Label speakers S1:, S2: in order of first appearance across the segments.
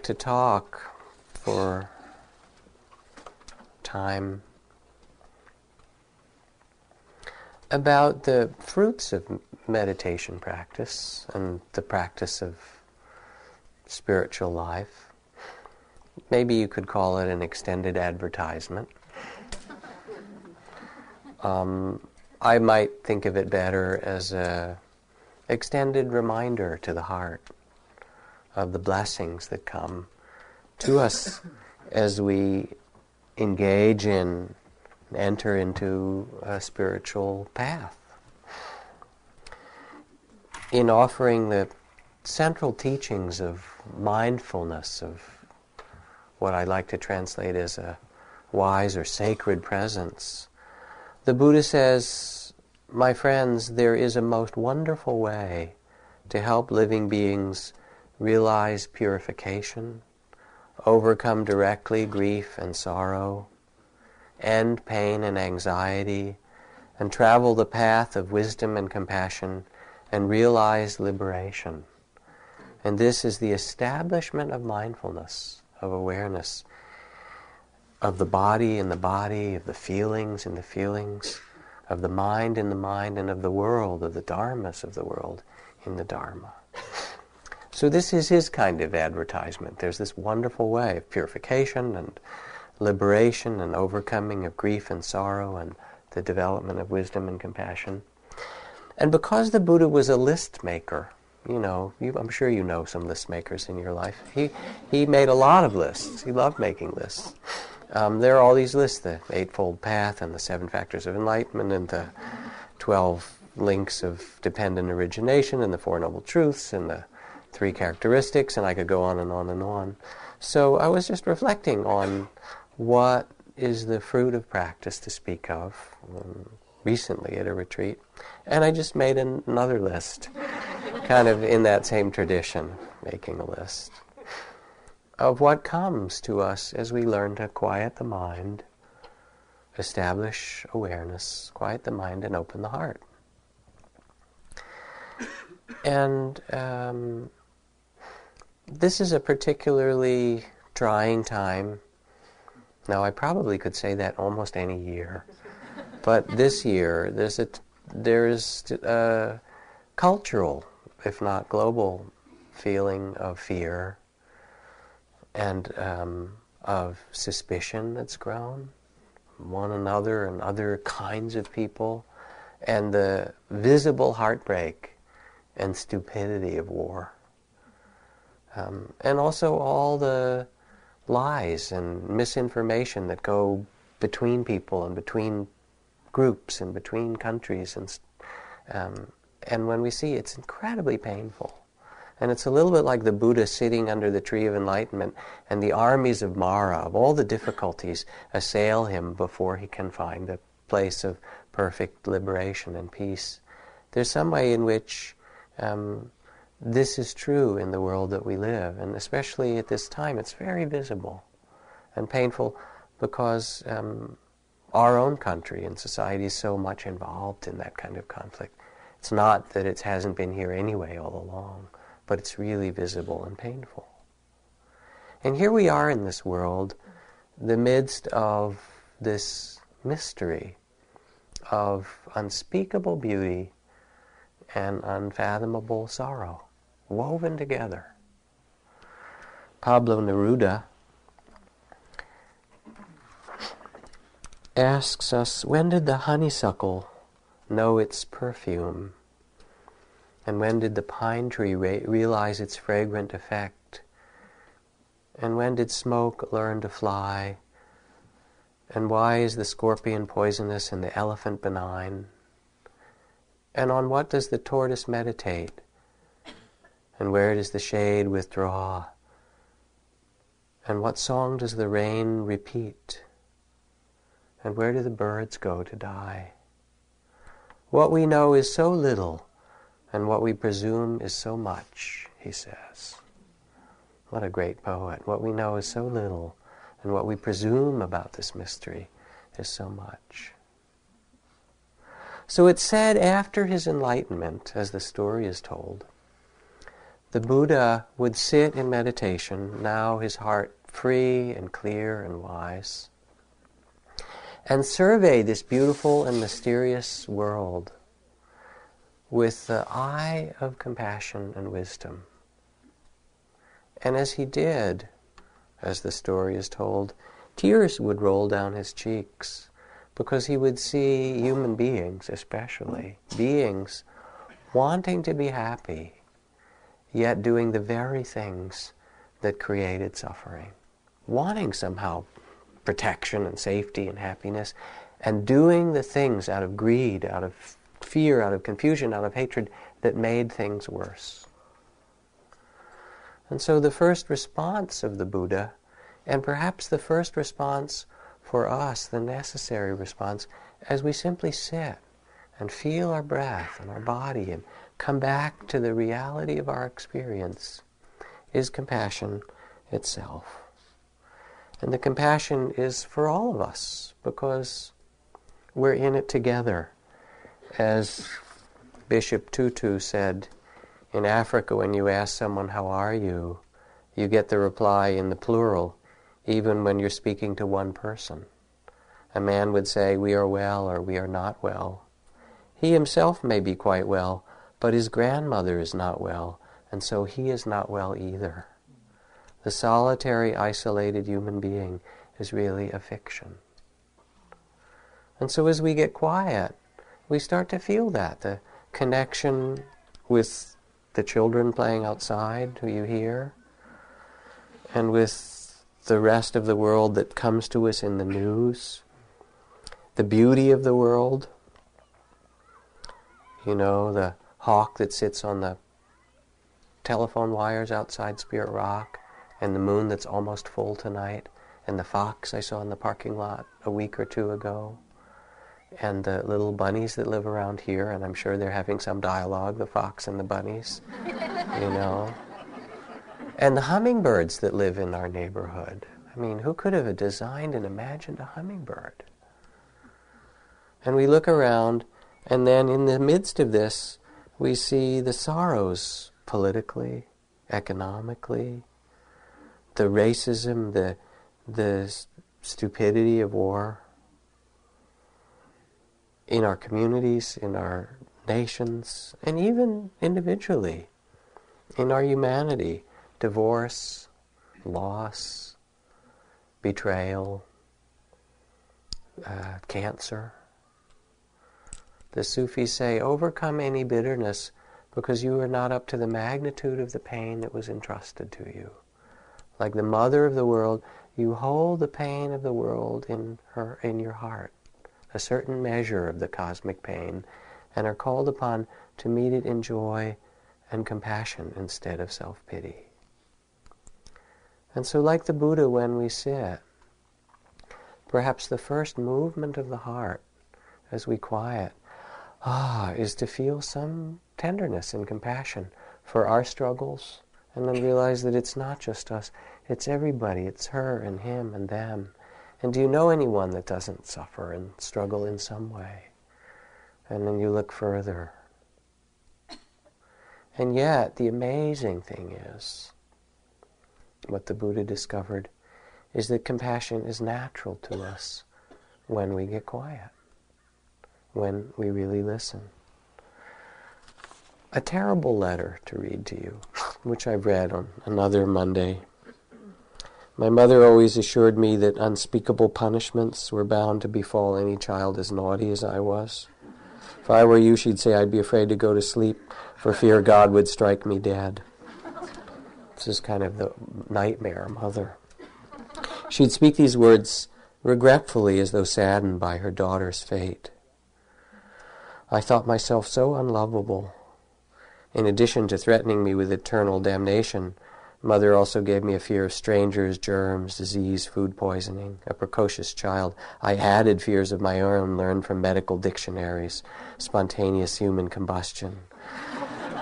S1: like to talk for time about the fruits of meditation practice and the practice of spiritual life. Maybe you could call it an extended advertisement. Um, I might think of it better as a extended reminder to the heart of the blessings that come to us as we engage in, enter into a spiritual path. In offering the central teachings of mindfulness, of what I like to translate as a wise or sacred presence, the Buddha says, My friends, there is a most wonderful way to help living beings realize purification, overcome directly grief and sorrow, end pain and anxiety, and travel the path of wisdom and compassion and realize liberation. And this is the establishment of mindfulness, of awareness, of the body in the body, of the feelings in the feelings, of the mind in the mind, and of the world, of the dharmas of the world in the dharma. So this is his kind of advertisement. There's this wonderful way of purification and liberation and overcoming of grief and sorrow and the development of wisdom and compassion. And because the Buddha was a list maker, you know, you, I'm sure you know some list makers in your life. He, he made a lot of lists. He loved making lists. Um, there are all these lists, the Eightfold Path and the Seven Factors of Enlightenment and the Twelve Links of Dependent Origination and the Four Noble Truths and the three characteristics, and I could go on and on and on. So I was just reflecting on what is the fruit of practice to speak of um, recently at a retreat, and I just made an, another list, kind of in that same tradition, making a list of what comes to us as we learn to quiet the mind, establish awareness, quiet the mind, and open the heart. And um, this is a particularly trying time. Now, I probably could say that almost any year, but this year there's a there's a cultural, if not global, feeling of fear and um, of suspicion that's grown, one another and other kinds of people, and the visible heartbreak and stupidity of war. Um, and also all the lies and misinformation that go between people and between groups and between countries and um, and when we see it's incredibly painful. And it's a little bit like the Buddha sitting under the tree of enlightenment and the armies of Mara of all the difficulties assail him before he can find a place of perfect liberation and peace. There's some way in which um, this is true in the world that we live, and especially at this time, it's very visible and painful because um, our own country and society is so much involved in that kind of conflict. It's not that it hasn't been here anyway all along, but it's really visible and painful. And here we are in this world, the midst of this mystery of unspeakable beauty and unfathomable sorrow woven together. Pablo Neruda asks us when did the honeysuckle know its perfume? And when did the pine tree re- realize its fragrant effect? And when did smoke learn to fly? And why is the scorpion poisonous and the elephant benign? And on what does the tortoise meditate? And where does the shade withdraw? And what song does the rain repeat? And where do the birds go to die? What we know is so little, and what we presume is so much, he says. What a great poet. What we know is so little, and what we presume about this mystery is so much. So it's said after his enlightenment, as the story is told, the Buddha would sit in meditation, now his heart free and clear and wise, and survey this beautiful and mysterious world with the eye of compassion and wisdom. And as he did, as the story is told, tears would roll down his cheeks because he would see human beings, especially, beings wanting to be happy, yet doing the very things that created suffering, wanting somehow protection and safety and happiness, and doing the things out of greed, out of fear, out of confusion, out of hatred that made things worse. And so the first response of the Buddha, and perhaps the first response for us, the necessary response, as we simply sit and feel our breath and our body and come back to the reality of our experience, is compassion itself. And the compassion is for all of us because we're in it together. As Bishop Tutu said, in Africa, when you ask someone, How are you? you get the reply in the plural, even when you're speaking to one person. A man would say, We are well or we are not well. He himself may be quite well, but his grandmother is not well, and so he is not well either. The solitary, isolated human being is really a fiction. And so as we get quiet, we start to feel that the connection with the children playing outside who you hear, and with the rest of the world that comes to us in the news, the beauty of the world, you know, the hawk that sits on the telephone wires outside Spirit Rock, and the moon that's almost full tonight, and the fox I saw in the parking lot a week or two ago and the little bunnies that live around here, and I'm sure they're having some dialogue, the fox and the bunnies, you know. And the hummingbirds that live in our neighborhood. I mean, who could have designed and imagined a hummingbird? And we look around, and then in the midst of this, we see the sorrows politically, economically, the racism, the, the stupidity of war, in our communities, in our nations, and even individually, in our humanity, divorce, loss, betrayal, uh, cancer. The Sufis say, overcome any bitterness because you are not up to the magnitude of the pain that was entrusted to you. Like the mother of the world, you hold the pain of the world in her in your heart a certain measure of the cosmic pain and are called upon to meet it in joy and compassion instead of self pity. And so, like the Buddha, when we sit, perhaps the first movement of the heart as we quiet, ah, is to feel some tenderness and compassion for our struggles, and then realize that it's not just us, it's everybody, it's her and him and them. And do you know anyone that doesn't suffer and struggle in some way? And then you look further. And yet, the amazing thing is, what the Buddha discovered is that compassion is natural to us when we get quiet, when we really listen. A terrible letter to read to you, which I've read on another Monday my mother always assured me that unspeakable punishments were bound to befall any child as naughty as I was. If I were you, she'd say I'd be afraid to go to sleep for fear God would strike me dead. This is kind of the nightmare mother. She'd speak these words regretfully as though saddened by her daughter's fate. I thought myself so unlovable. In addition to threatening me with eternal damnation, Mother also gave me a fear of strangers, germs, disease, food poisoning. A precocious child, I added fears of my own learned from medical dictionaries, spontaneous human combustion.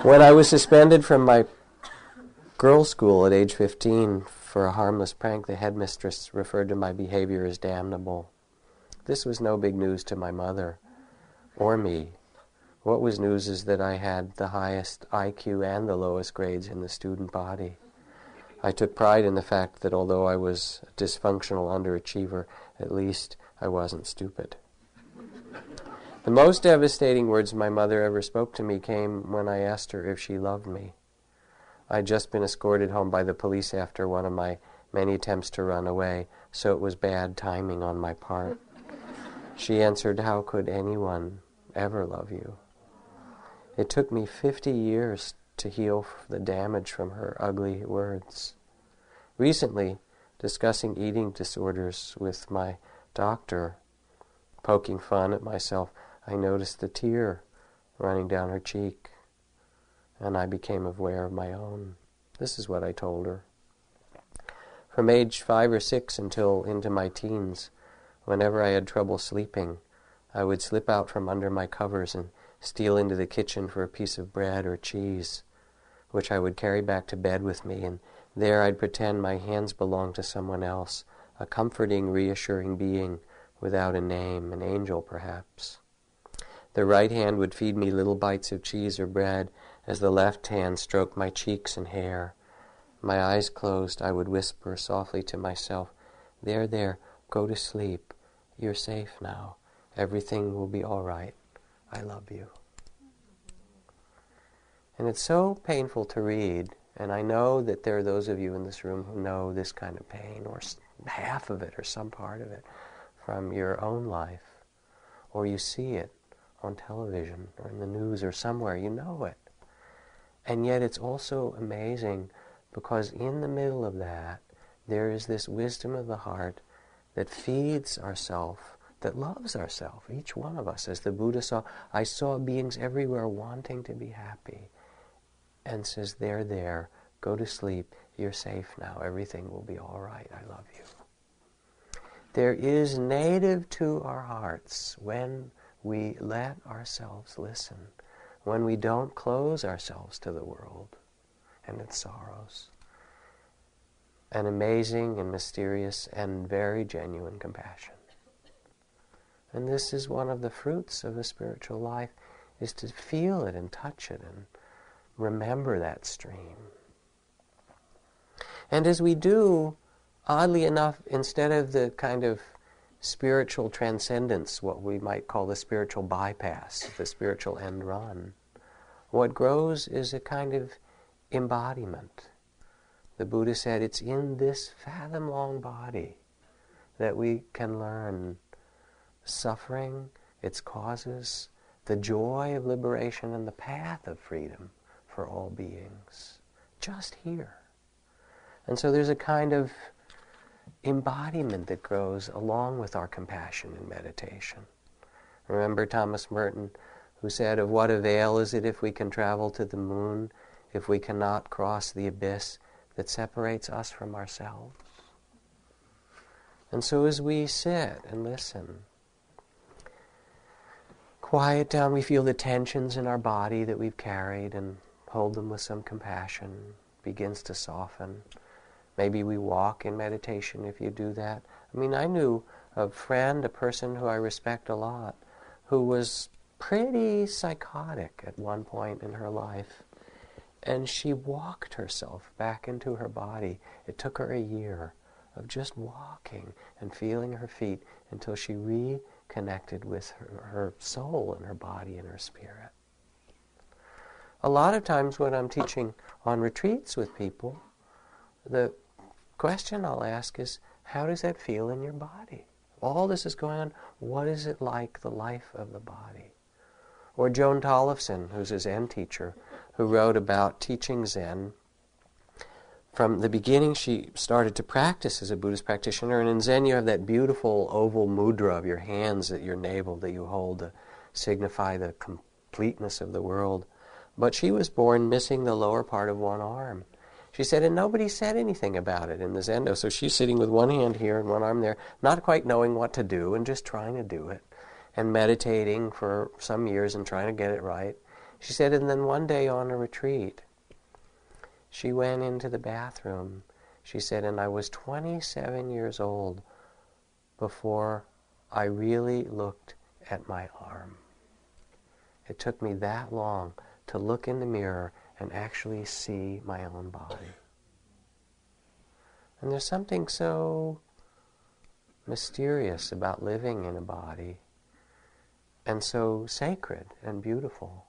S1: when I was suspended from my girls' school at age 15 for a harmless prank, the headmistress referred to my behavior as damnable. This was no big news to my mother or me, What was news is that I had the highest IQ and the lowest grades in the student body. I took pride in the fact that although I was a dysfunctional underachiever, at least I wasn't stupid. the most devastating words my mother ever spoke to me came when I asked her if she loved me. I'd just been escorted home by the police after one of my many attempts to run away, so it was bad timing on my part. She answered, How could anyone ever love you? It took me 50 years to heal the damage from her ugly words. Recently, discussing eating disorders with my doctor, poking fun at myself, I noticed the tear running down her cheek, and I became aware of my own. This is what I told her. From age five or six until into my teens, whenever I had trouble sleeping, I would slip out from under my covers and steal into the kitchen for a piece of bread or cheese which I would carry back to bed with me, and there I'd pretend my hands belonged to someone else, a comforting, reassuring being without a name, an angel perhaps. The right hand would feed me little bites of cheese or bread, as the left hand stroked my cheeks and hair. My eyes closed, I would whisper softly to myself, There, there, go to sleep. You're safe now. Everything will be all right. I love you. And it's so painful to read, and I know that there are those of you in this room who know this kind of pain, or half of it, or some part of it, from your own life, or you see it on television, or in the news, or somewhere, you know it. And yet it's also amazing because in the middle of that, there is this wisdom of the heart that feeds ourself, that loves ourself, each one of us. As the Buddha saw, I saw beings everywhere wanting to be happy and says, There, there, go to sleep. You're safe now. Everything will be all right. I love you. There is native to our hearts when we let ourselves listen, when we don't close ourselves to the world and its sorrows. An amazing and mysterious and very genuine compassion. And this is one of the fruits of the spiritual life, is to feel it and touch it and remember that stream. And as we do, oddly enough, instead of the kind of spiritual transcendence, what we might call the spiritual bypass, the spiritual end run, what grows is a kind of embodiment. The Buddha said it's in this fathom long body that we can learn suffering, its causes, the joy of liberation, and the path of freedom for all beings, just here. And so there's a kind of embodiment that grows along with our compassion and meditation. Remember Thomas Merton, who said, Of what avail is it if we can travel to the moon, if we cannot cross the abyss that separates us from ourselves? And so as we sit and listen, quiet down, we feel the tensions in our body that we've carried and hold them with some compassion, begins to soften. Maybe we walk in meditation if you do that. I mean, I knew a friend, a person who I respect a lot, who was pretty psychotic at one point in her life. And she walked herself back into her body. It took her a year of just walking and feeling her feet until she reconnected with her, her soul and her body and her spirit. A lot of times when I'm teaching on retreats with people, the question I'll ask is, how does that feel in your body? All this is going on, what is it like, the life of the body? Or Joan Tollifson, who's a Zen teacher, who wrote about teaching Zen. From the beginning, she started to practice as a Buddhist practitioner, and in Zen, you have that beautiful oval mudra of your hands at your navel that you hold to signify the completeness of the world. But she was born missing the lower part of one arm. She said, and nobody said anything about it in the Zendo. So she's sitting with one hand here and one arm there, not quite knowing what to do and just trying to do it and meditating for some years and trying to get it right. She said, and then one day on a retreat, she went into the bathroom. She said, and I was 27 years old before I really looked at my arm. It took me that long to look in the mirror and actually see my own body. And there's something so mysterious about living in a body and so sacred and beautiful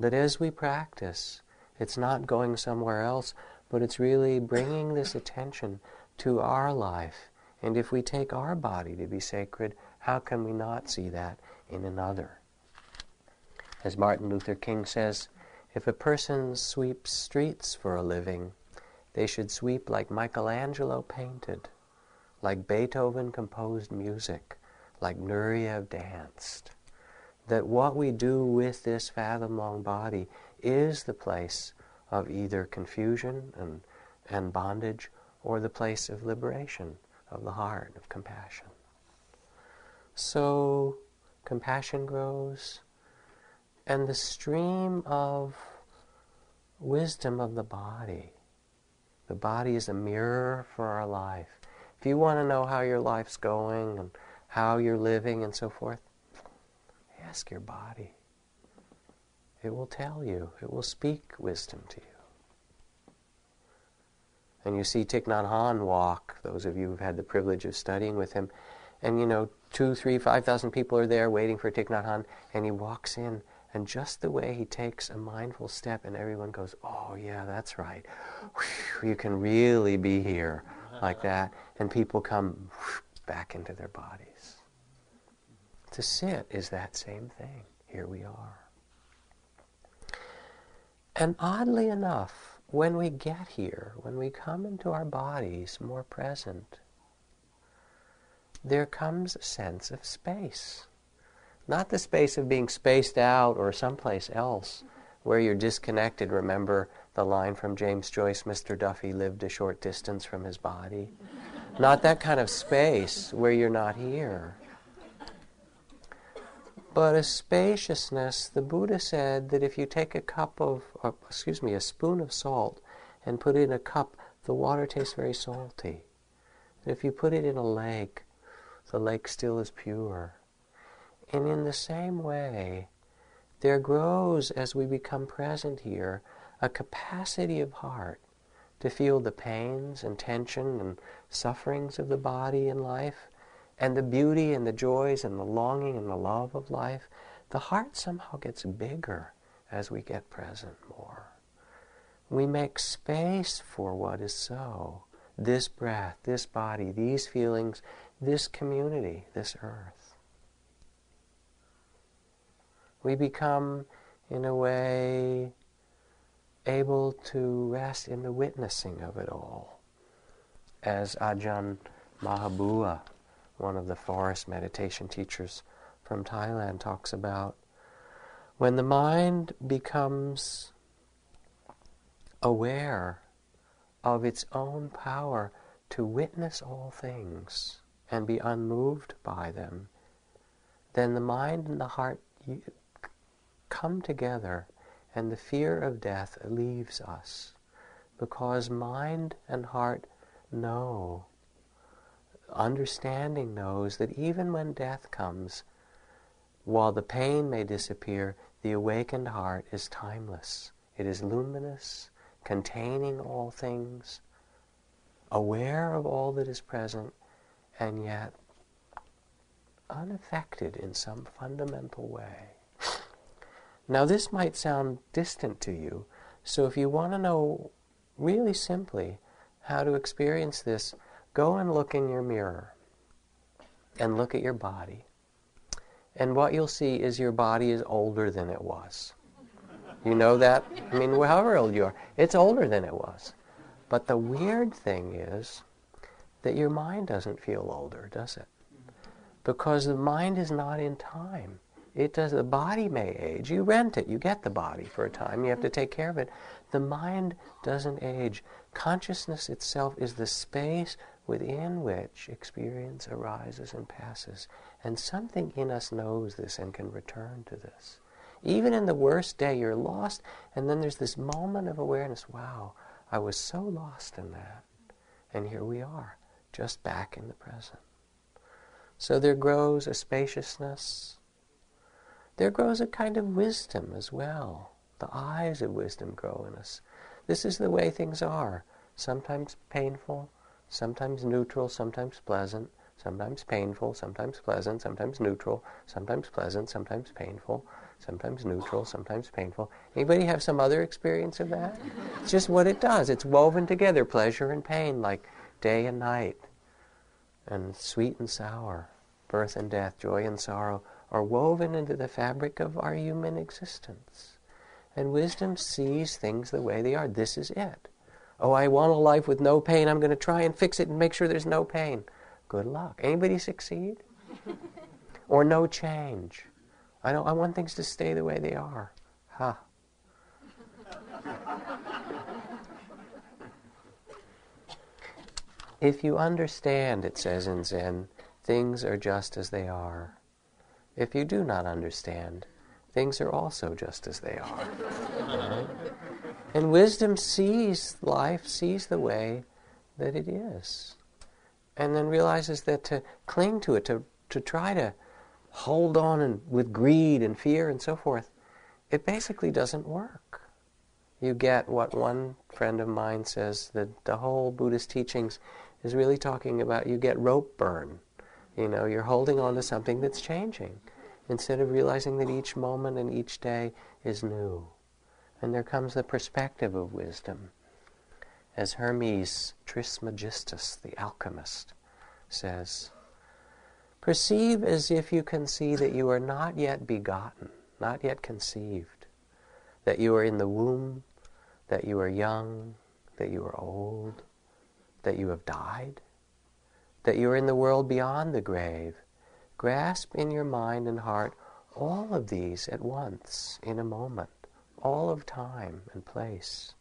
S1: that as we practice, it's not going somewhere else, but it's really bringing this attention to our life. And if we take our body to be sacred, how can we not see that in another? As Martin Luther King says, if a person sweeps streets for a living, they should sweep like Michelangelo painted, like Beethoven composed music, like Nureyev danced. That what we do with this fathom long body is the place of either confusion and, and bondage or the place of liberation of the heart, of compassion. So compassion grows, and the stream of wisdom of the body. The body is a mirror for our life. If you want to know how your life's going and how you're living and so forth, ask your body. It will tell you, it will speak wisdom to you. And you see Thich Nhat Hanh walk, those of you who've had the privilege of studying with him, and you know, two, three, five thousand people are there waiting for Thich Nhat Hanh, and he walks in, and just the way he takes a mindful step, and everyone goes, oh yeah, that's right. You can really be here like that. And people come back into their bodies. To sit is that same thing. Here we are. And oddly enough, when we get here, when we come into our bodies more present, there comes a sense of space. Not the space of being spaced out or someplace else where you're disconnected. Remember the line from James Joyce Mr. Duffy lived a short distance from his body. Not that kind of space where you're not here. But a spaciousness, the Buddha said that if you take a cup of, or, excuse me, a spoon of salt and put it in a cup, the water tastes very salty. And if you put it in a lake, the lake still is pure. And in the same way, there grows, as we become present here, a capacity of heart to feel the pains and tension and sufferings of the body and life, and the beauty and the joys and the longing and the love of life. The heart somehow gets bigger as we get present more. We make space for what is so this breath, this body, these feelings, this community, this earth we become, in a way, able to rest in the witnessing of it all. As Ajahn Mahabua, one of the forest meditation teachers from Thailand, talks about, when the mind becomes aware of its own power to witness all things and be unmoved by them, then the mind and the heart come together and the fear of death leaves us because mind and heart know, understanding knows that even when death comes, while the pain may disappear, the awakened heart is timeless. It is luminous, containing all things, aware of all that is present, and yet unaffected in some fundamental way. Now, this might sound distant to you, so if you want to know really simply how to experience this, go and look in your mirror and look at your body. And what you'll see is your body is older than it was. You know that? I mean, however old you are, it's older than it was. But the weird thing is that your mind doesn't feel older, does it? Because the mind is not in time. It does. The body may age. You rent it. You get the body for a time. You have to take care of it. The mind doesn't age. Consciousness itself is the space within which experience arises and passes. And something in us knows this and can return to this. Even in the worst day, you're lost, and then there's this moment of awareness wow, I was so lost in that. And here we are, just back in the present. So there grows a spaciousness there grows a kind of wisdom as well. The eyes of wisdom grow in us. This is the way things are. Sometimes painful, sometimes neutral, sometimes pleasant, sometimes painful, sometimes pleasant, sometimes neutral, sometimes pleasant, sometimes painful, sometimes neutral, sometimes painful. Anybody have some other experience of that? It's just what it does. It's woven together, pleasure and pain, like day and night, and sweet and sour, birth and death, joy and sorrow, are woven into the fabric of our human existence. And wisdom sees things the way they are. This is it. Oh, I want a life with no pain. I'm going to try and fix it and make sure there's no pain. Good luck. Anybody succeed? or no change. I don't I want things to stay the way they are. Ha. if you understand, it says in Zen, things are just as they are. If you do not understand, things are also just as they are. right? Uh-huh. And wisdom sees life, sees the way that it is. And then realizes that to cling to it, to, to try to hold on and with greed and fear and so forth, it basically doesn't work. You get what one friend of mine says that the whole Buddhist teachings is really talking about you get rope burn. You know, you're holding on to something that's changing instead of realizing that each moment and each day is new. And there comes the perspective of wisdom. As Hermes Trismegistus, the alchemist, says, Perceive as if you can see that you are not yet begotten, not yet conceived, that you are in the womb, that you are young, that you are old, that you have died, that you are in the world beyond the grave. Grasp in your mind and heart all of these at once, in a moment, all of time and place.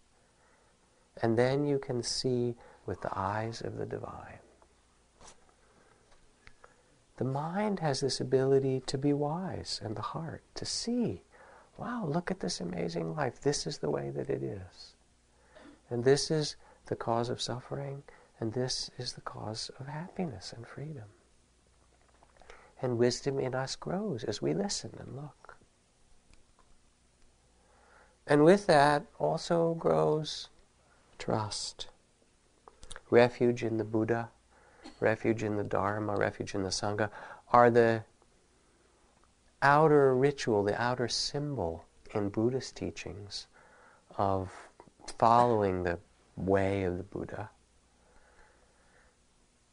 S1: And then you can see with the eyes of the divine. The mind has this ability to be wise, and the heart to see, wow, look at this amazing life. This is the way that it is. And this is the cause of suffering, and this is the cause of happiness and freedom. And wisdom in us grows as we listen and look. And with that also grows trust, refuge in the Buddha, refuge in the Dharma, refuge in the Sangha, are the outer ritual, the outer symbol in Buddhist teachings of following the way of the Buddha.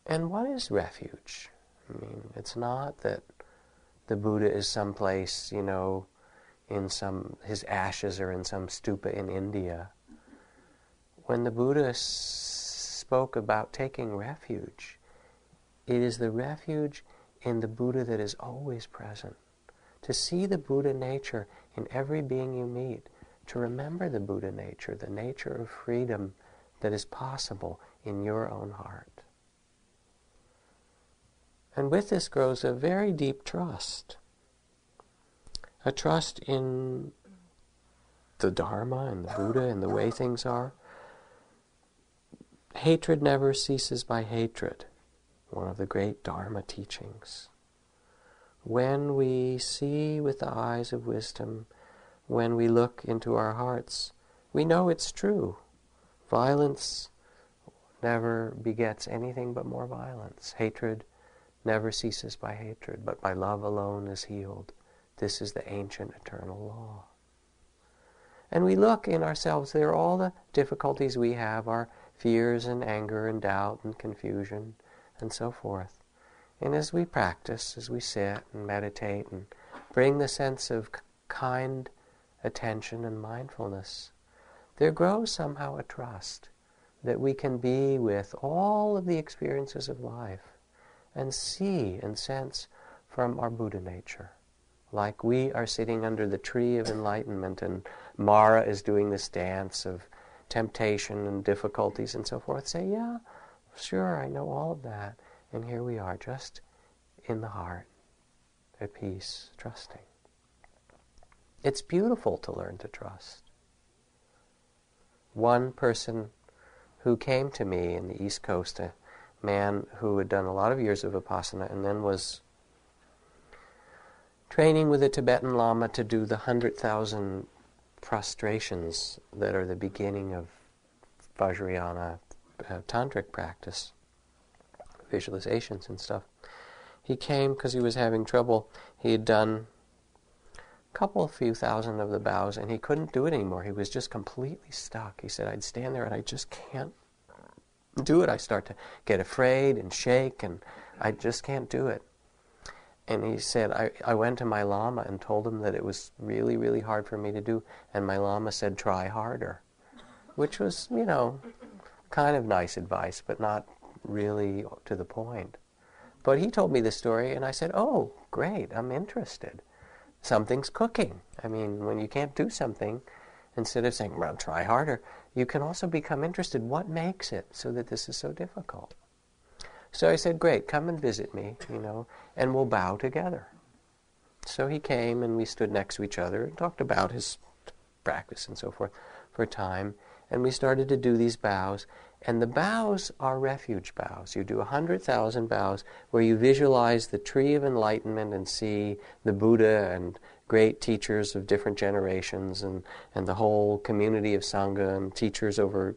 S1: And what is refuge? I mean, it's not that the Buddha is someplace, you know, in some, his ashes are in some stupa in India. When the Buddha spoke about taking refuge, it is the refuge in the Buddha that is always present. To see the Buddha nature in every being you meet, to remember the Buddha nature, the nature of freedom that is possible in your own heart. And with this grows a very deep trust. A trust in the Dharma and the Buddha and the way things are. Hatred never ceases by hatred one of the great Dharma teachings. When we see with the eyes of wisdom, when we look into our hearts, we know it's true. Violence never begets anything but more violence. Hatred never ceases by hatred, but by love alone is healed. This is the ancient eternal law. And we look in ourselves, there are all the difficulties we have, our fears and anger and doubt and confusion and so forth. And as we practice, as we sit and meditate and bring the sense of kind attention and mindfulness, there grows somehow a trust that we can be with all of the experiences of life and see and sense from our Buddha nature. Like we are sitting under the tree of enlightenment and Mara is doing this dance of temptation and difficulties and so forth. Say, yeah, Sure, I know all of that. And here we are, just in the heart, at peace, trusting. It's beautiful to learn to trust. One person who came to me in the East Coast, a man who had done a lot of years of Vipassana and then was training with a Tibetan Lama to do the 100,000 prostrations that are the beginning of Vajrayana uh, tantric practice, visualizations and stuff. He came because he was having trouble. He had done a couple, few thousand of the bows, and he couldn't do it anymore. He was just completely stuck. He said, I'd stand there and I just can't do it. I start to get afraid and shake, and I just can't do it. And he said, I, I went to my Lama and told him that it was really, really hard for me to do, and my Lama said, try harder, which was, you know, kind of nice advice, but not really to the point. But he told me the story, and I said, oh, great, I'm interested. Something's cooking. I mean, when you can't do something, instead of saying, well, try harder, you can also become interested. What makes it so that this is so difficult? So I said, great, come and visit me, you know, and we'll bow together. So he came and we stood next to each other and talked about his practice and so forth for a time. And we started to do these bows. And the bows are refuge bows. You do a hundred thousand bows where you visualize the tree of enlightenment and see the Buddha and great teachers of different generations and, and the whole community of Sangha and teachers over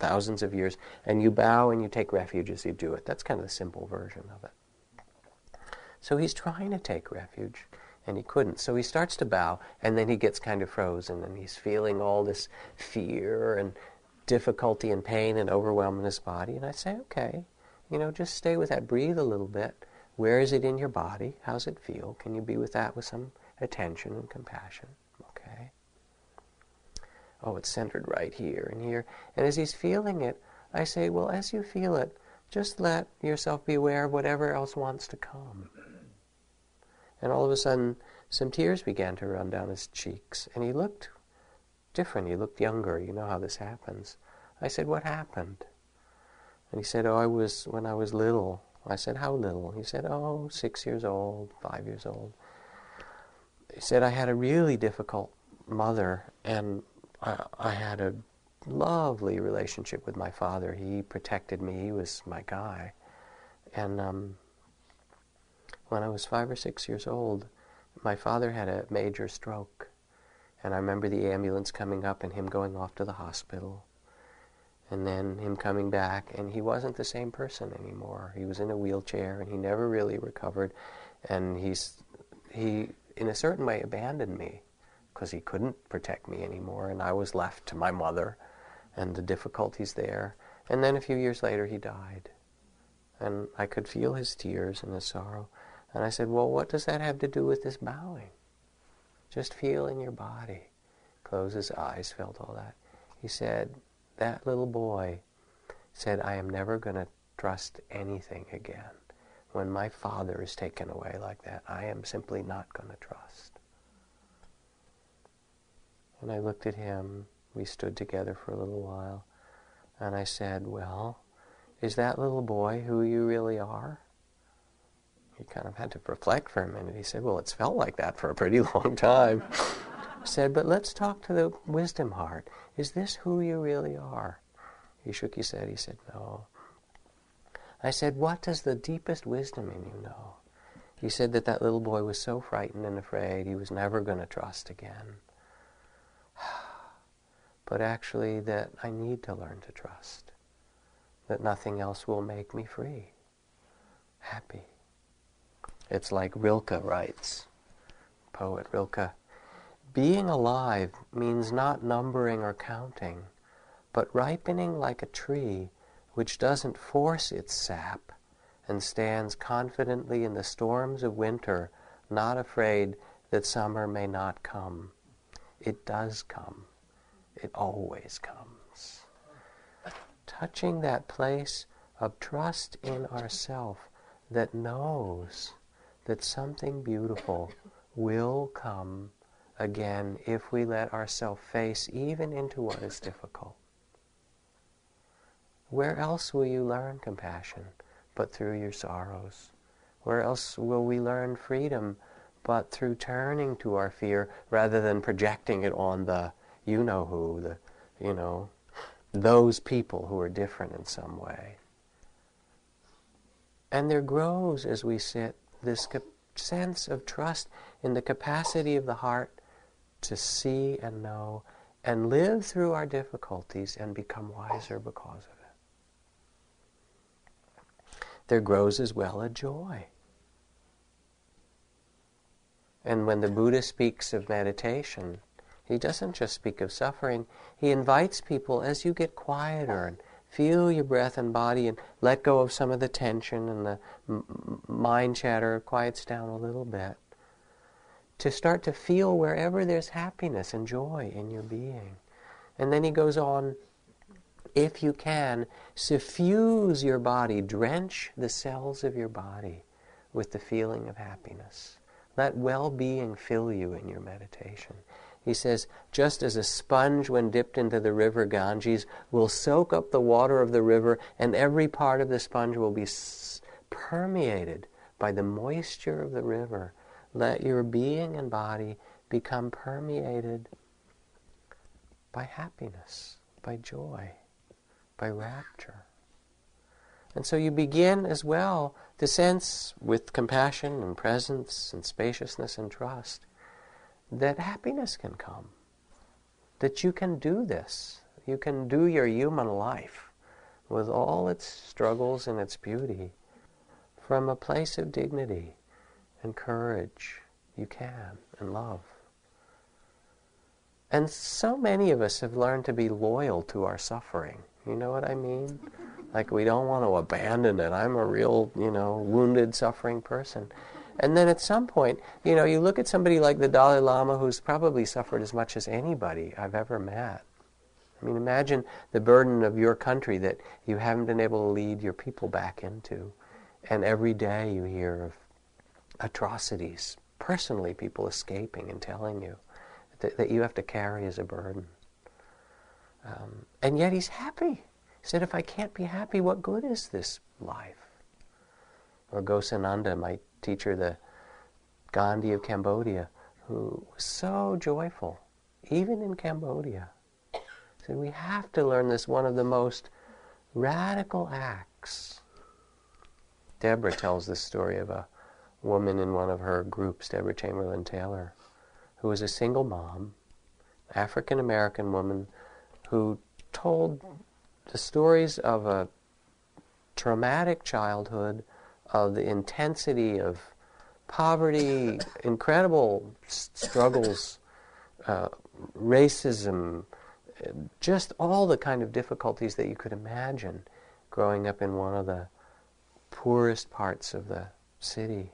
S1: thousands of years. And you bow and you take refuge as you do it. That's kind of the simple version of it. So he's trying to take refuge and he couldn't. So he starts to bow, and then he gets kind of frozen, and he's feeling all this fear and difficulty and pain and overwhelm in his body. And I say, okay, you know, just stay with that. Breathe a little bit. Where is it in your body? How's it feel? Can you be with that with some attention and compassion? Oh, it's centered right here and here. And as he's feeling it, I say, well, as you feel it, just let yourself be aware of whatever else wants to come. And all of a sudden, some tears began to run down his cheeks, and he looked different. He looked younger. You know how this happens. I said, What happened? And he said, Oh, I was, when I was little. I said, How little? He said, Oh, six years old, five years old. He said, I had a really difficult mother, and I, had a lovely relationship with my father. He protected me, he was my guy. And um, when I was five or six years old, my father had a major stroke. And I remember the ambulance coming up and him going off to the hospital. And then him coming back, and he wasn't the same person anymore. He was in a wheelchair, and he never really recovered. And he's, he, in a certain way, abandoned me because he couldn't protect me anymore, and I was left to my mother and the difficulties there. And then a few years later, he died. And I could feel his tears and his sorrow. And I said, Well, what does that have to do with this bowing? Just feel in your body. Close his eyes, felt all that. He said, That little boy said, I am never going to trust anything again. When my father is taken away like that, I am simply not going to trust. And I looked at him we stood together for a little while. And I said, Well, is that little boy who you really are? He kind of had to reflect for a minute. He said, Well, it's felt like that for a pretty long time. I said, But let's talk to the wisdom heart. Is this who you really are? He shook his head. He said, No. I said, What does the deepest wisdom in you know? He said that that little boy was so frightened and afraid he was never going to trust again but actually that I need to learn to trust, that nothing else will make me free, happy. It's like Rilke writes, poet Rilke, being alive means not numbering or counting, but ripening like a tree which doesn't force its sap and stands confidently in the storms of winter, not afraid that summer may not come. It does come it always comes. Touching that place of trust in ourself that knows that something beautiful will come again if we let ourselves face even into what is difficult. Where else will you learn compassion but through your sorrows? Where else will we learn freedom but through turning to our fear rather than projecting it on the you know who, the, you know, those people who are different in some way. And there grows as we sit this sense of trust in the capacity of the heart to see and know and live through our difficulties and become wiser because of it. There grows as well a joy. And when the Buddha speaks of meditation, he doesn't just speak of suffering, he invites people as you get quieter and feel your breath and body and let go of some of the tension and the m- mind chatter quiets down a little bit to start to feel wherever there's happiness and joy in your being. And then he goes on, if you can, suffuse your body, drench the cells of your body with the feeling of happiness. Let well being fill you in your meditation. He says, just as a sponge, when dipped into the river Ganges, will soak up the water of the river, and every part of the sponge will be s- permeated by the moisture of the river let your being and body become permeated by happiness, by joy, by rapture. And so you begin as well to sense with compassion and presence and spaciousness and trust that happiness can come, that you can do this. You can do your human life with all its struggles and its beauty from a place of dignity and courage. You can, and love. And so many of us have learned to be loyal to our suffering. You know what I mean? Like we don't want to abandon it. I'm a real, you know, wounded, suffering person. And then at some point, you know, you look at somebody like the Dalai Lama who's probably suffered as much as anybody I've ever met. I mean, imagine the burden of your country that you haven't been able to lead your people back into. And every day you hear of atrocities, personally people escaping and telling you that, that you have to carry as a burden. Um, and yet he's happy. He said, if I can't be happy, what good is this life? Or Ghosananda, my teacher, the Gandhi of Cambodia, who was so joyful, even in Cambodia. Said, we have to learn this one of the most radical acts. Deborah tells the story of a woman in one of her groups, Deborah Chamberlain Taylor, who was a single mom, African American woman, who told the stories of a traumatic childhood, of the intensity of poverty, incredible struggles, uh, racism, just all the kind of difficulties that you could imagine growing up in one of the poorest parts of the city.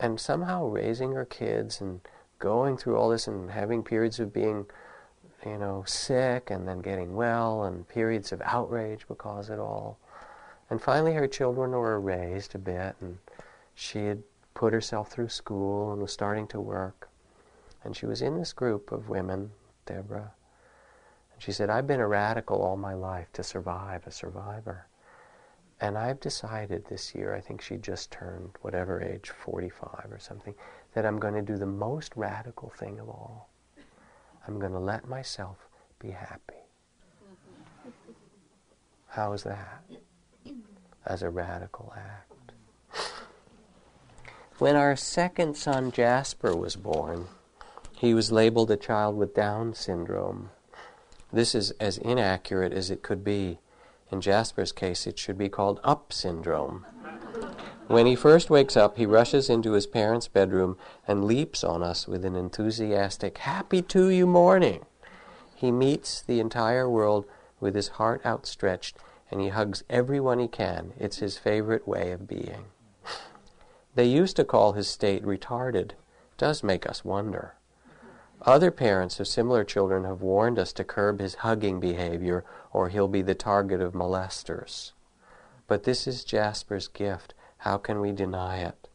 S1: And somehow raising her kids and going through all this and having periods of being, you know, sick and then getting well and periods of outrage because of it all. And finally her children were raised a bit and she had put herself through school and was starting to work. And she was in this group of women, Deborah. And she said, I've been a radical all my life to survive, a survivor. And I've decided this year, I think she just turned whatever age, 45 or something, that I'm going to do the most radical thing of all. I'm going to let myself be happy. How is that? As a radical act. When our second son Jasper was born, he was labeled a child with Down syndrome. This is as inaccurate as it could be. In Jasper's case, it should be called up syndrome. When he first wakes up, he rushes into his parents' bedroom and leaps on us with an enthusiastic, Happy to you morning. He meets the entire world with his heart outstretched and he hugs everyone he can. It's his favorite way of being. They used to call his state retarded. Does make us wonder. Other parents of similar children have warned us to curb his hugging behavior or he'll be the target of molesters. But this is Jasper's gift. How can we deny it?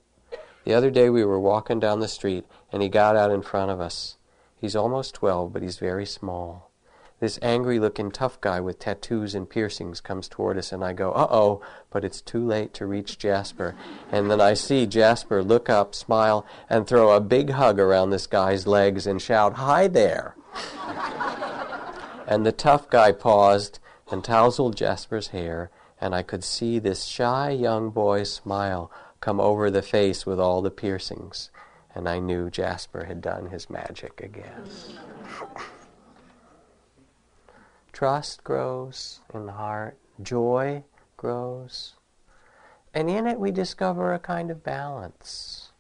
S1: The other day we were walking down the street and he got out in front of us. He's almost 12, but he's very small. This angry looking tough guy with tattoos and piercings comes toward us, and I go, uh oh, but it's too late to reach Jasper. And then I see Jasper look up, smile, and throw a big hug around this guy's legs and shout, Hi there! and the tough guy paused and tousled Jasper's hair, and I could see this shy young boy smile come over the face with all the piercings. And I knew Jasper had done his magic again. Trust grows in the heart, joy grows, and in it we discover a kind of balance.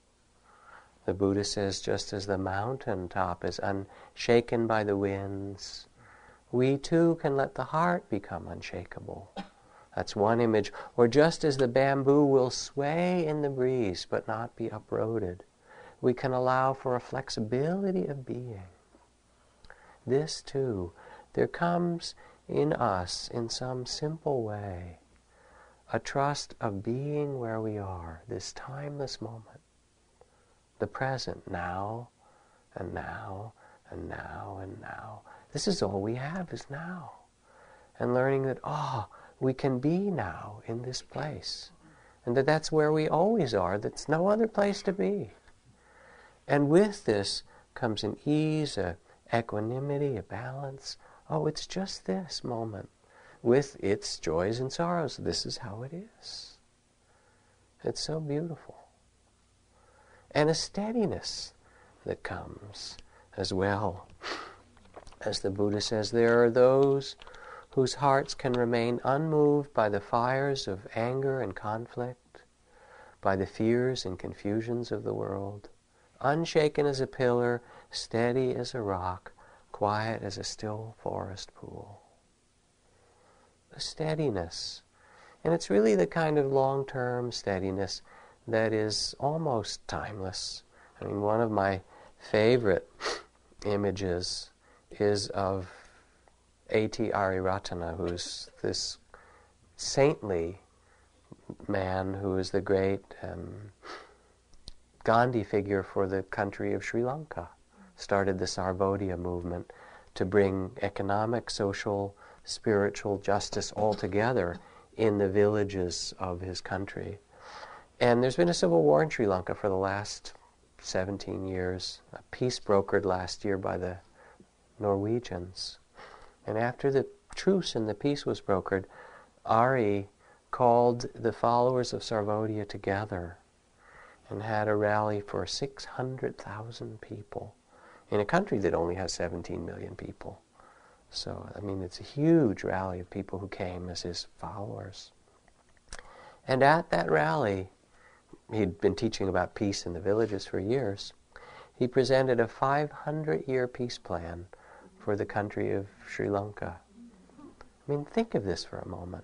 S1: The Buddha says, just as the mountain top is unshaken by the winds, we too can let the heart become unshakable. That's one image. Or just as the bamboo will sway in the breeze but not be uprooted, we can allow for a flexibility of being. This too there comes in us, in some simple way, a trust of being where we are, this timeless moment, the present, now and now and now and now. This is all we have is now. And learning that, ah, oh, we can be now in this place. And that that's where we always are, that's no other place to be. And with this comes an ease, a equanimity, a balance, Oh, it's just this moment with its joys and sorrows. This is how it is. It's so beautiful. And a steadiness that comes as well. As the Buddha says, there are those whose hearts can remain unmoved by the fires of anger and conflict, by the fears and confusions of the world, unshaken as a pillar, steady as a rock, quiet as a still forest pool. A steadiness. And it's really the kind of long term steadiness that is almost timeless. I mean, one of my favorite images is of A.T. Ariyaratne, who's this saintly man who is the great um, Gandhi figure for the country of Sri Lanka started the Sarvodaya movement to bring economic, social, spiritual justice all together in the villages of his country. And there's been a civil war in Sri Lanka for the last 17 years, a peace brokered last year by the Norwegians. And after the truce and the peace was brokered, Ari called the followers of Sarvodaya together and had a rally for 600,000 people in a country that only has 17 million people. So, I mean, it's a huge rally of people who came as his followers. And at that rally, he'd been teaching about peace in the villages for years. He presented a 500 year peace plan for the country of Sri Lanka. I mean, think of this for a moment.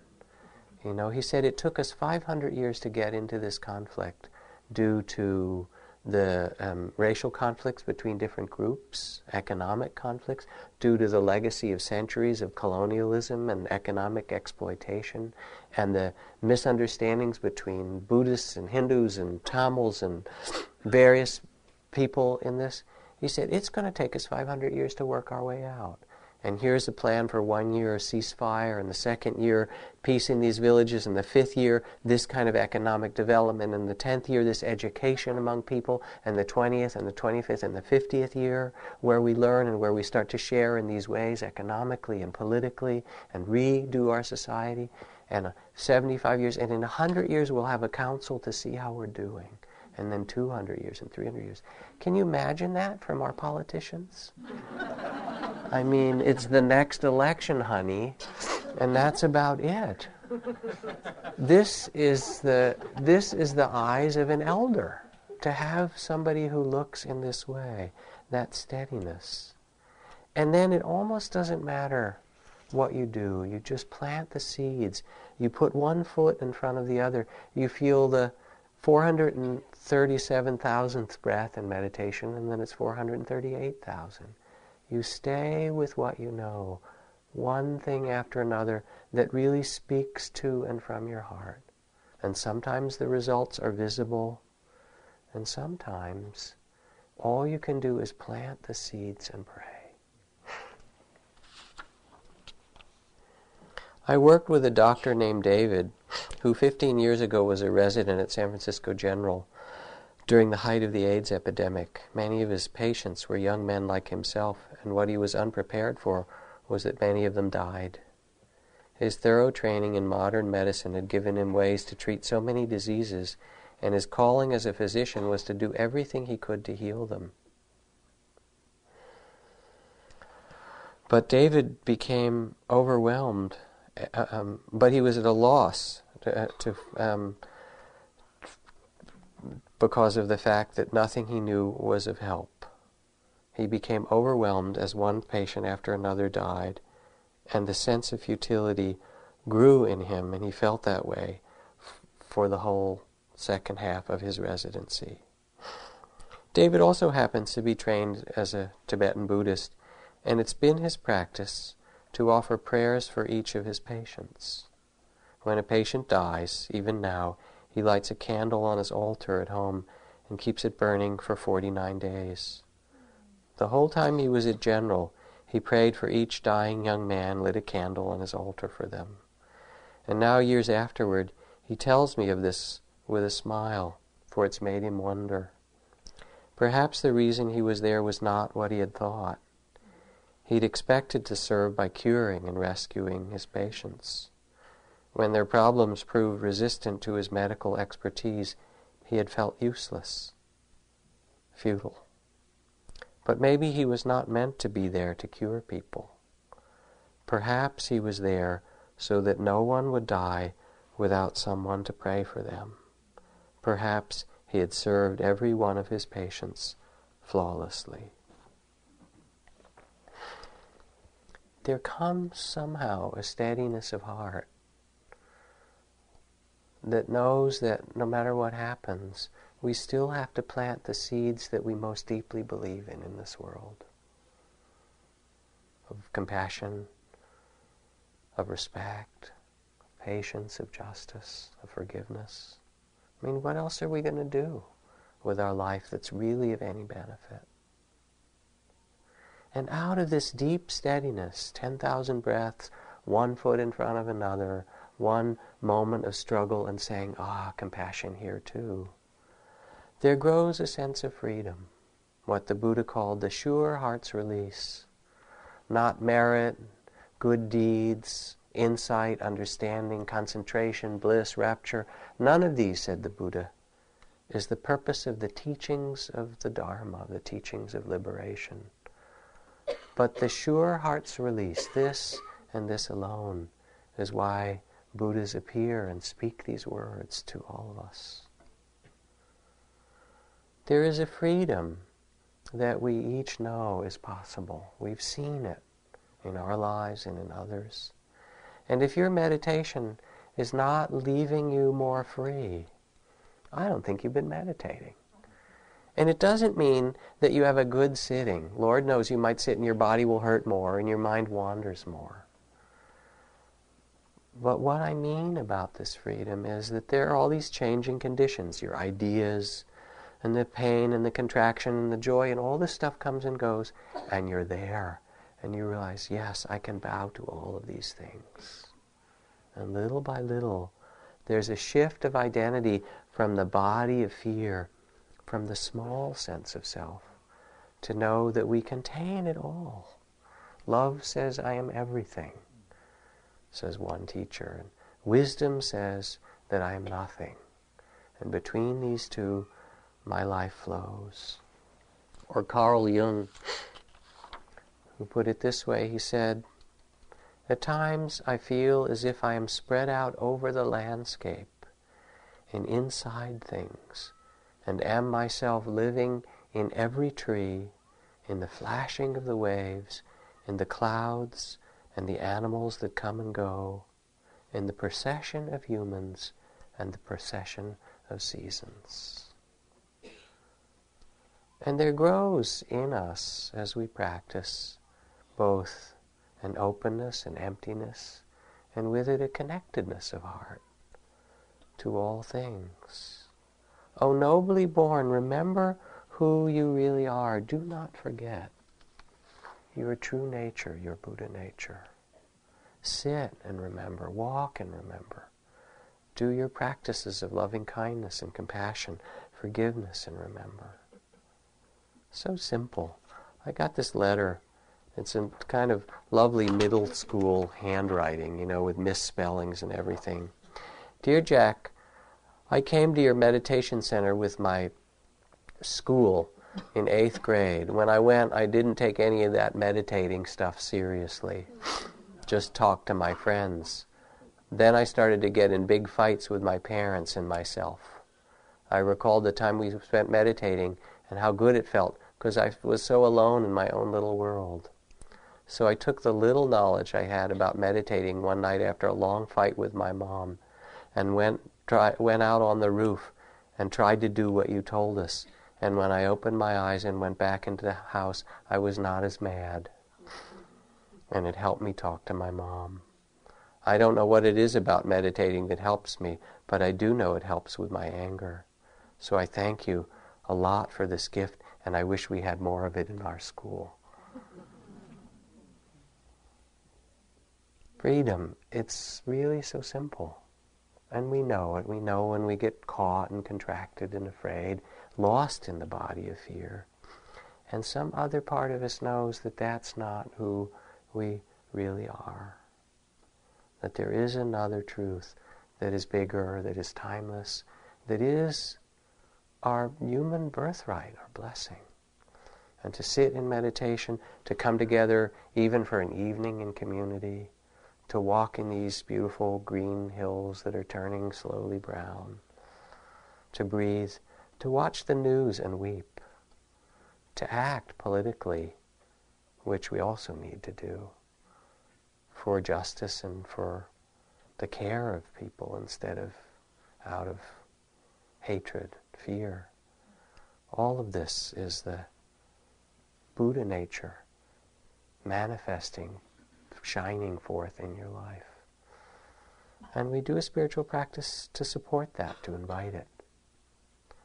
S1: You know, he said it took us 500 years to get into this conflict due to the um, racial conflicts between different groups, economic conflicts, due to the legacy of centuries of colonialism and economic exploitation, and the misunderstandings between Buddhists and Hindus and Tamils and various people in this. He said, it's going to take us 500 years to work our way out. And here's a plan for one year a ceasefire, and the second year peace in these villages, and the fifth year this kind of economic development, and the tenth year this education among people, and the twentieth and the twenty-fifth and the fiftieth year where we learn and where we start to share in these ways economically and politically and redo our society, and uh, 75 years, and in 100 years we'll have a council to see how we're doing and then 200 years and 300 years. Can you imagine that from our politicians? I mean, it's the next election, honey, and that's about it. This is the this is the eyes of an elder to have somebody who looks in this way, that steadiness. And then it almost doesn't matter what you do. You just plant the seeds. You put one foot in front of the other. You feel the 437,000th breath in meditation, and then it's 438,000. You stay with what you know, one thing after another that really speaks to and from your heart. And sometimes the results are visible, and sometimes all you can do is plant the seeds and pray. I worked with a doctor named David who 15 years ago was a resident at San Francisco General during the height of the AIDS epidemic. Many of his patients were young men like himself, and what he was unprepared for was that many of them died. His thorough training in modern medicine had given him ways to treat so many diseases, and his calling as a physician was to do everything he could to heal them. But David became overwhelmed, uh, um, but he was at a loss to, uh, to um, because of the fact that nothing he knew was of help. He became overwhelmed as one patient after another died, and the sense of futility grew in him, and he felt that way for the whole second half of his residency. David also happens to be trained as a Tibetan Buddhist, and it's been his practice to offer prayers for each of his patients. When a patient dies, even now, he lights a candle on his altar at home and keeps it burning for 49 days. The whole time he was at General, he prayed for each dying young man, lit a candle on his altar for them. And now, years afterward, he tells me of this with a smile, for it's made him wonder. Perhaps the reason he was there was not what he had thought. He'd expected to serve by curing and rescuing his patients. When their problems proved resistant to his medical expertise, he had felt useless, futile. But maybe he was not meant to be there to cure people. Perhaps he was there so that no one would die without someone to pray for them. Perhaps he had served every one of his patients flawlessly. There comes somehow a steadiness of heart that knows that no matter what happens, we still have to plant the seeds that we most deeply believe in in this world of compassion, of respect, of patience, of justice, of forgiveness. I mean, what else are we going to do with our life that's really of any benefit? And out of this deep steadiness, 10,000 breaths, one foot in front of another, one moment of struggle and saying, ah, compassion here too, there grows a sense of freedom, what the Buddha called the sure heart's release. Not merit, good deeds, insight, understanding, concentration, bliss, rapture, none of these, said the Buddha, is the purpose of the teachings of the Dharma, the teachings of liberation. But the sure heart's release, this and this alone, is why Buddhas appear and speak these words to all of us. There is a freedom that we each know is possible. We've seen it in our lives and in others. And if your meditation is not leaving you more free, I don't think you've been meditating. And it doesn't mean that you have a good sitting. Lord knows you might sit and your body will hurt more and your mind wanders more. But what I mean about this freedom is that there are all these changing conditions, your ideas, and the pain and the contraction and the joy and all this stuff comes and goes, and you're there. And you realize, yes, I can bow to all of these things. And little by little, there's a shift of identity from the body of fear, from the small sense of self, to know that we contain it all. Love says, I am everything says one teacher. And wisdom says that I am nothing. And between these two, my life flows. Or Carl Jung, who put it this way, he said, At times I feel as if I am spread out over the landscape in inside things, and am myself living in every tree, in the flashing of the waves, in the clouds, and the animals that come and go, in the procession of humans and the procession of seasons. And there grows in us, as we practice, both an openness and emptiness, and with it a connectedness of heart to all things. O nobly born, remember who you really are. Do not forget your true nature, your Buddha nature. Sit and remember, walk and remember. Do your practices of loving kindness and compassion, forgiveness and remember. So simple. I got this letter. It's in kind of lovely middle school handwriting, you know, with misspellings and everything. Dear Jack, I came to your meditation center with my school in eighth grade. When I went, I didn't take any of that meditating stuff seriously, just talk to my friends. Then I started to get in big fights with my parents and myself. I recalled the time we spent meditating and how good it felt because I was so alone in my own little world. So I took the little knowledge I had about meditating one night after a long fight with my mom and went, try, went out on the roof and tried to do what you told us. And when I opened my eyes and went back into the house, I was not as mad. And it helped me talk to my mom. I don't know what it is about meditating that helps me, but I do know it helps with my anger. So I thank you a lot for this gift, and I wish we had more of it in our school. Freedom, it's really so simple. And we know it. We know when we get caught and contracted and afraid, lost in the body of fear. And some other part of us knows that that's not who we really are that there is another truth that is bigger, that is timeless, that is our human birthright, our blessing. And to sit in meditation, to come together even for an evening in community, to walk in these beautiful green hills that are turning slowly brown, to breathe, to watch the news and weep, to act politically, which we also need to do for justice and for the care of people instead of out of hatred, fear. All of this is the Buddha nature manifesting, shining forth in your life. And we do a spiritual practice to support that, to invite it.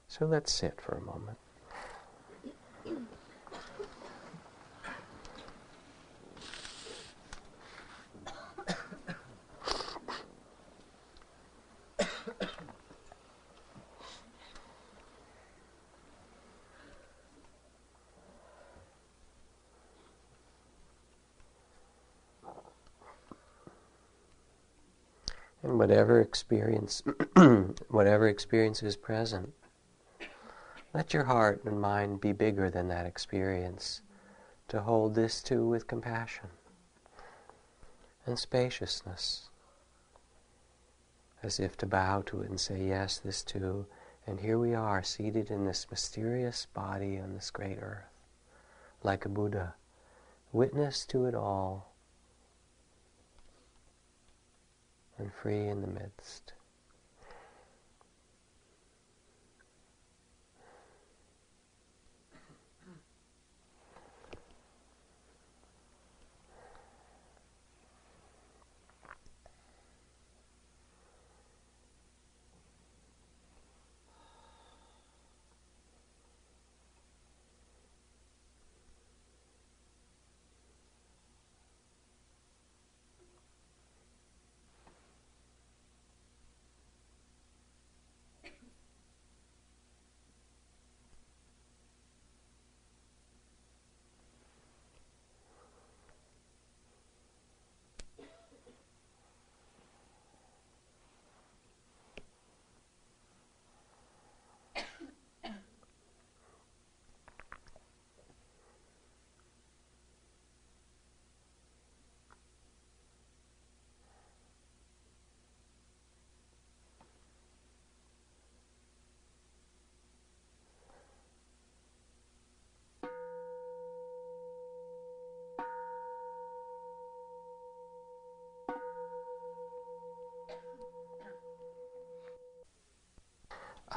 S1: So let's sit for a moment. and whatever experience whatever experience is present let your heart and mind be bigger than that experience to hold this too with compassion and spaciousness as if to bow to it and say yes this too and here we are seated in this mysterious body on this great earth like a buddha witness to it all and free in the midst.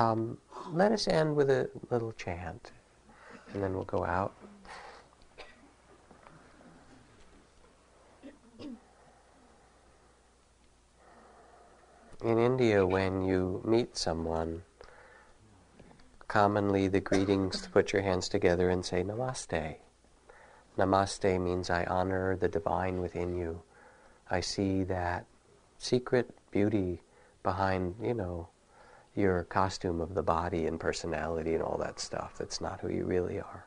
S1: Um, let us end with a little chant, and then we'll go out. In India, when you meet someone, commonly the greetings to put your hands together and say Namaste. Namaste means I honor the divine within you. I see that secret beauty behind, you know, your costume of the body and personality and all that stuff. That's not who you really are.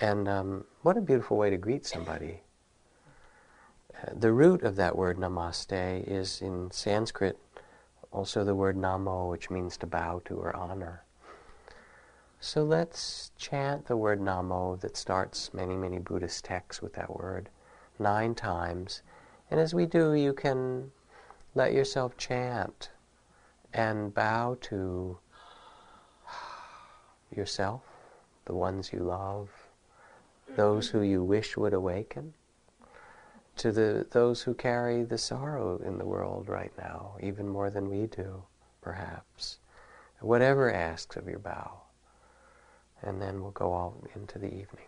S1: And um, what a beautiful way to greet somebody. Uh, the root of that word namaste is in Sanskrit Also the word namo, which means to bow to or honor. So let's chant the word namo that starts many, many Buddhist texts with that word nine times. And as we do, you can let yourself chant and bow to yourself, the ones you love, mm-hmm. those who you wish would awaken, to the, those who carry the sorrow in the world right now, even more than we do, perhaps. Whatever asks of your bow. And then we'll go all into the evening.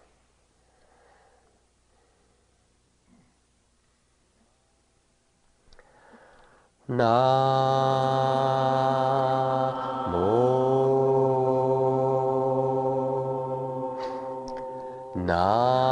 S1: Namo Namo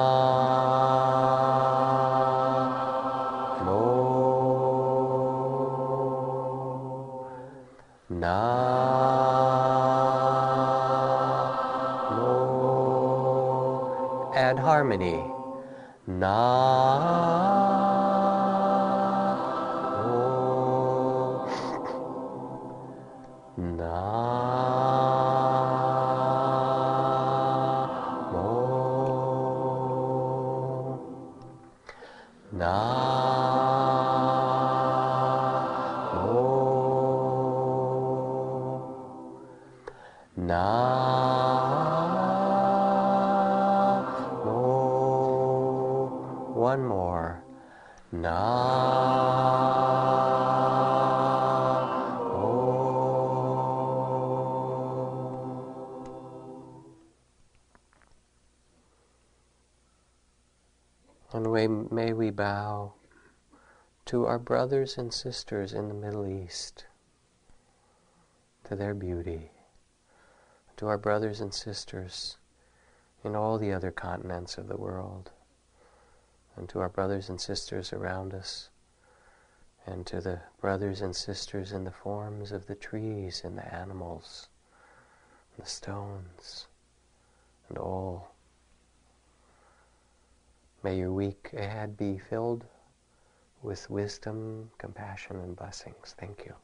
S1: bow to our brothers and sisters in the Middle East, to their beauty, to our brothers and sisters in all the other continents of the world, and to our brothers and sisters around us, and to the brothers and sisters in the forms of the trees and the animals, and the stones, and all. May your week ahead be filled with wisdom, compassion, and blessings. Thank you.